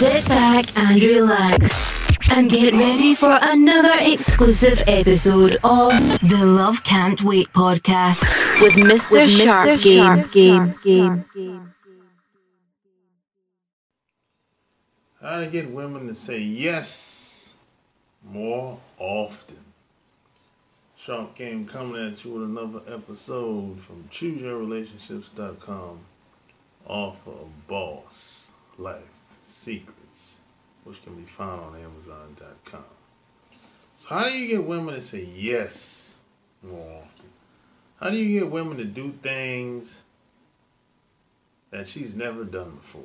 Sit back and relax and get ready for another exclusive episode of the Love Can't Wait podcast with Mr. With Sharp, Mr. Game. Sharp Game. Game. Game. How to get women to say yes more often. Sharp Game coming at you with another episode from ChooseYourRelationships.com. Offer Boss Life Secrets, which can be found on Amazon.com. So, how do you get women to say yes more often? How do you get women to do things that she's never done before?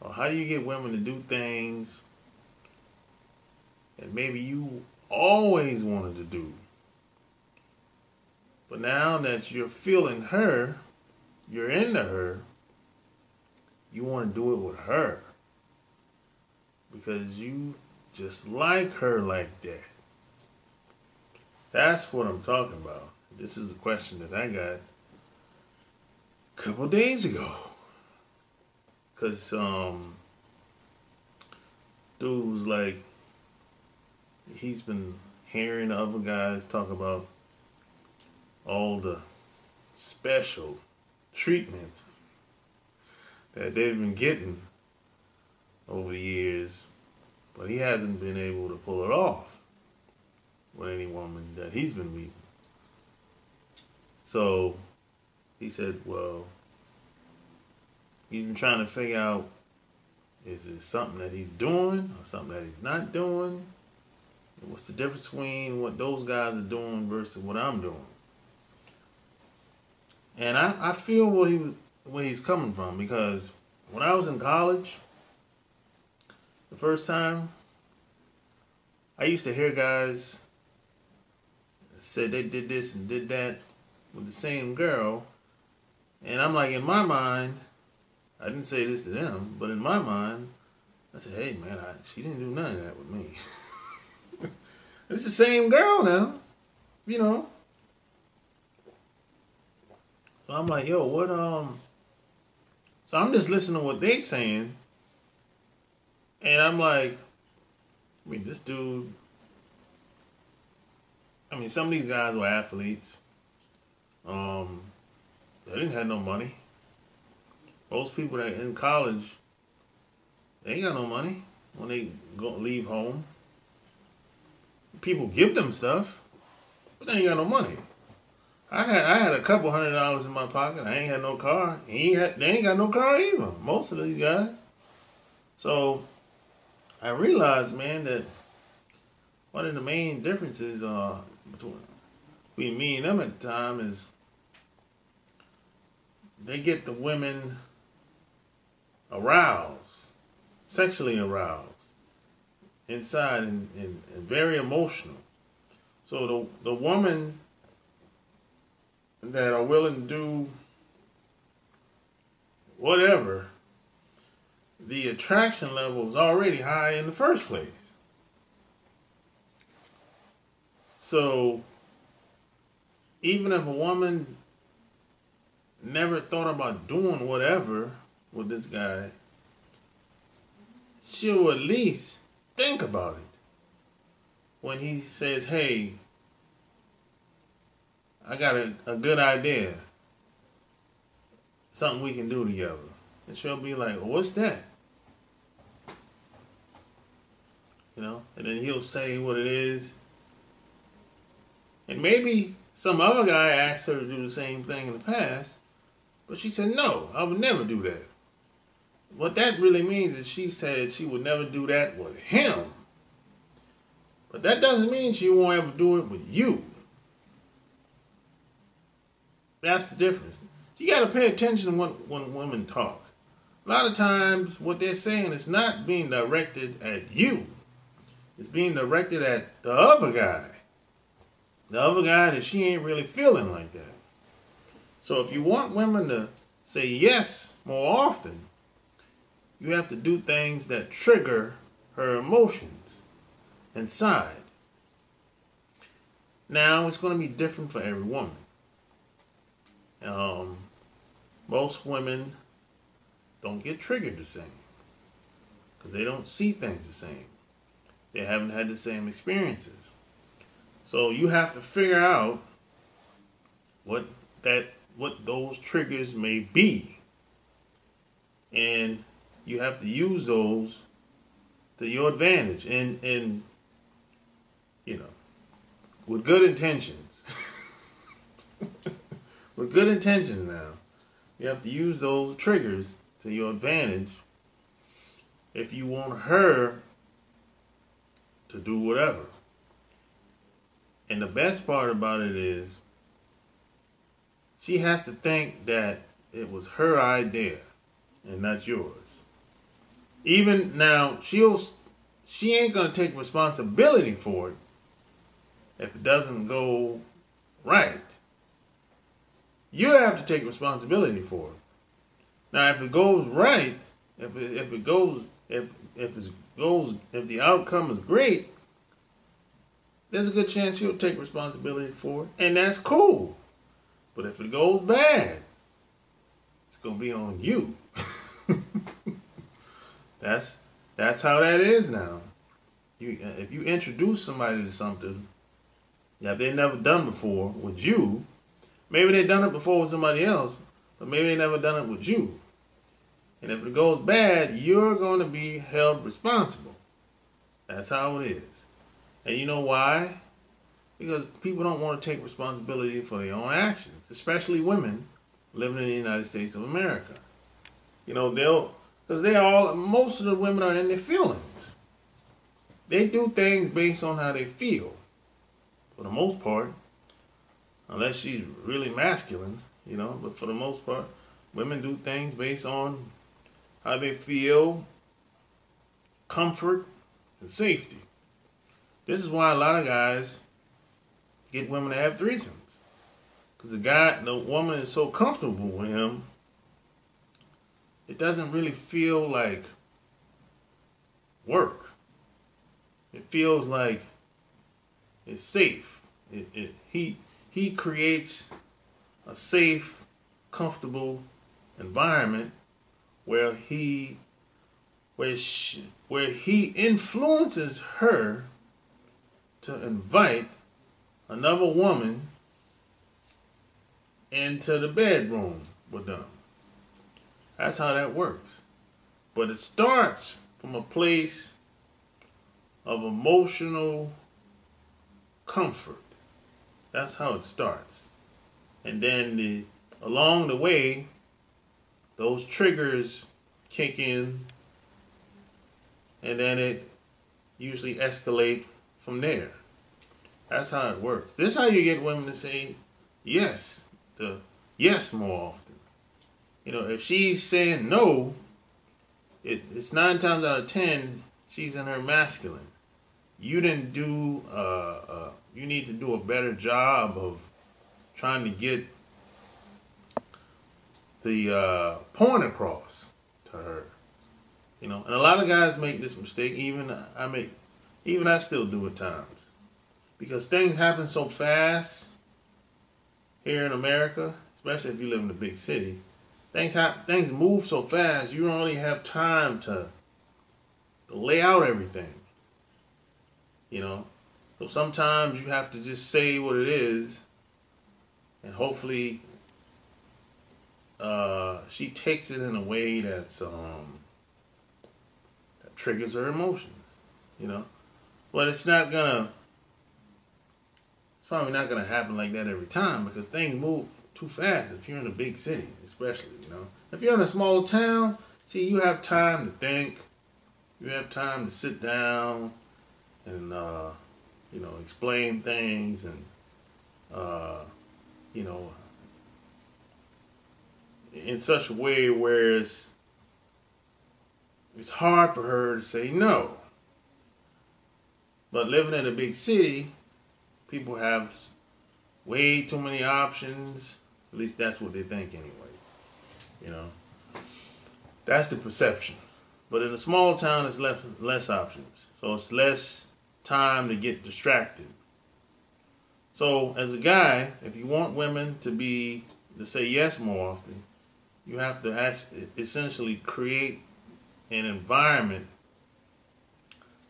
Or how do you get women to do things that maybe you always wanted to do? But now that you're feeling her, you're into her, you want to do it with her. Because you just like her like that. That's what I'm talking about. This is the question that I got a couple days ago. Cause um dude was like he's been hearing other guys talk about all the special treatment that they've been getting over the years, but he hasn't been able to pull it off with any woman that he's been meeting. So he said, well, He's been trying to figure out is it something that he's doing or something that he's not doing? What's the difference between what those guys are doing versus what I'm doing? And I, I feel what he where he's coming from because when I was in college, the first time, I used to hear guys say they did this and did that with the same girl, and I'm like in my mind, I didn't say this to them, but in my mind, I said, hey, man, I, she didn't do none of that with me. it's the same girl now, you know. So I'm like, yo, what, um, so I'm just listening to what they saying, and I'm like, I mean, this dude, I mean, some of these guys were athletes. Um, they didn't have no money. Most people that in college, they ain't got no money when they go leave home. People give them stuff, but they ain't got no money. I had I had a couple hundred dollars in my pocket. I ain't had no car. Ain't had, they ain't got no car either. Most of these guys. So I realized, man, that one of the main differences uh, between, me and them at the time is they get the women aroused, sexually aroused, inside and, and, and very emotional. So the the woman that are willing to do whatever, the attraction level is already high in the first place. So even if a woman never thought about doing whatever, with this guy, she'll at least think about it. When he says, hey, I got a, a good idea. Something we can do together. And she'll be like, well, what's that? You know? And then he'll say what it is. And maybe some other guy asked her to do the same thing in the past, but she said, no, I would never do that. What that really means is she said she would never do that with him. But that doesn't mean she won't ever do it with you. That's the difference. You got to pay attention when, when women talk. A lot of times, what they're saying is not being directed at you, it's being directed at the other guy. The other guy that she ain't really feeling like that. So, if you want women to say yes more often, you have to do things that trigger her emotions inside. Now, it's going to be different for every woman. Um, most women don't get triggered the same. because they don't see things the same. They haven't had the same experiences. So you have to figure out what that what those triggers may be. And you have to use those to your advantage and and you know with good intentions. with good intentions now. You have to use those triggers to your advantage if you want her to do whatever. And the best part about it is she has to think that it was her idea and not yours. Even now, she'll she ain't gonna take responsibility for it if it doesn't go right. You have to take responsibility for it. Now, if it goes right, if it, if it goes if if it goes if the outcome is great, there's a good chance you'll take responsibility for it, and that's cool. But if it goes bad, it's gonna be on you. that's that's how that is now. You if you introduce somebody to something that they've never done before with you, maybe they've done it before with somebody else, but maybe they never done it with you. And if it goes bad, you're going to be held responsible. That's how it is. And you know why? Because people don't want to take responsibility for their own actions, especially women living in the United States of America. You know, they'll, because they all, most of the women are in their feelings. They do things based on how they feel, for the most part, unless she's really masculine, you know, but for the most part, women do things based on how they feel, comfort, and safety. This is why a lot of guys get women to have threesomes. Because the guy, the woman is so comfortable with him, it doesn't really feel like work. It feels like it's safe. It, it, he, he creates a safe, comfortable environment where he where she, where he influences her to invite another woman into the bedroom with them. That's how that works. But it starts from a place of emotional comfort. That's how it starts. And then the along the way, those triggers kick in and then it usually escalate from there. That's how it works. This is how you get women to say yes, the yes more often. You know, if she's saying no, it, it's nine times out of ten she's in her masculine. You didn't do. Uh, uh, you need to do a better job of trying to get the uh, point across to her. You know, and a lot of guys make this mistake. Even I make, even I still do at times, because things happen so fast here in America, especially if you live in a big city. Things happen, things move so fast. You don't really have time to, to lay out everything. You know, so sometimes you have to just say what it is, and hopefully, uh, she takes it in a way that's um, that triggers her emotion, you know. But it's not gonna. It's probably not gonna happen like that every time because things move too fast. If you're in a big city, especially, you know. If you're in a small town, see, you have time to think. You have time to sit down and uh, you know explain things and uh, you know in such a way where it's it's hard for her to say no. But living in a big city, people have way too many options. At least that's what they think anyway. You know, that's the perception. But in a small town, it's less less options, so it's less time to get distracted. So as a guy, if you want women to be to say yes more often, you have to actually essentially create an environment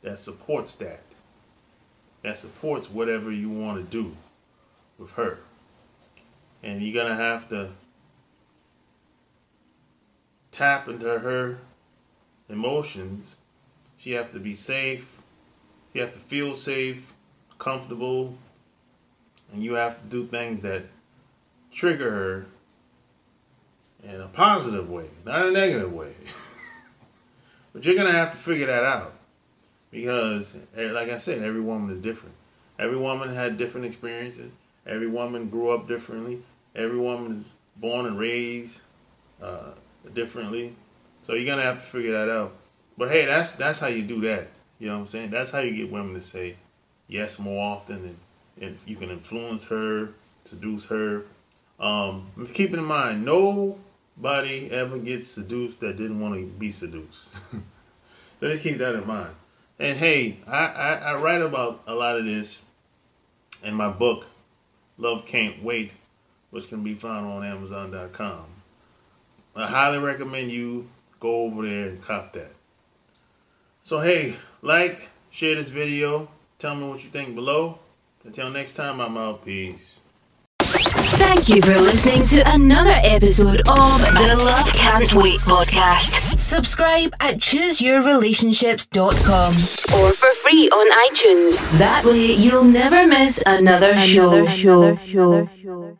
that supports that. That supports whatever you want to do with her. And you're going to have to tap into her emotions. She have to be safe. She have to feel safe, comfortable, and you have to do things that trigger her in a positive way, not a negative way. but you're gonna have to figure that out because, eh, like I said, every woman is different. Every woman had different experiences. Every woman grew up differently. Every woman is born and raised uh, differently. So you're gonna have to figure that out. But hey, that's that's how you do that. You know what I'm saying? That's how you get women to say yes more often, and, and you can influence her, seduce her. Um, keep in mind, nobody ever gets seduced that didn't want to be seduced. so just keep that in mind. And hey, I, I, I write about a lot of this in my book, Love Can't Wait, which can be found on Amazon.com. I highly recommend you go over there and cop that. So hey, like, share this video, tell me what you think below. Until next time, I'm out. Peace. Thank you for listening to another episode of the Love Can't Wait podcast. Subscribe at chooseyourrelationships.com or for free on iTunes. That way you'll never miss another, another show. show. Another show.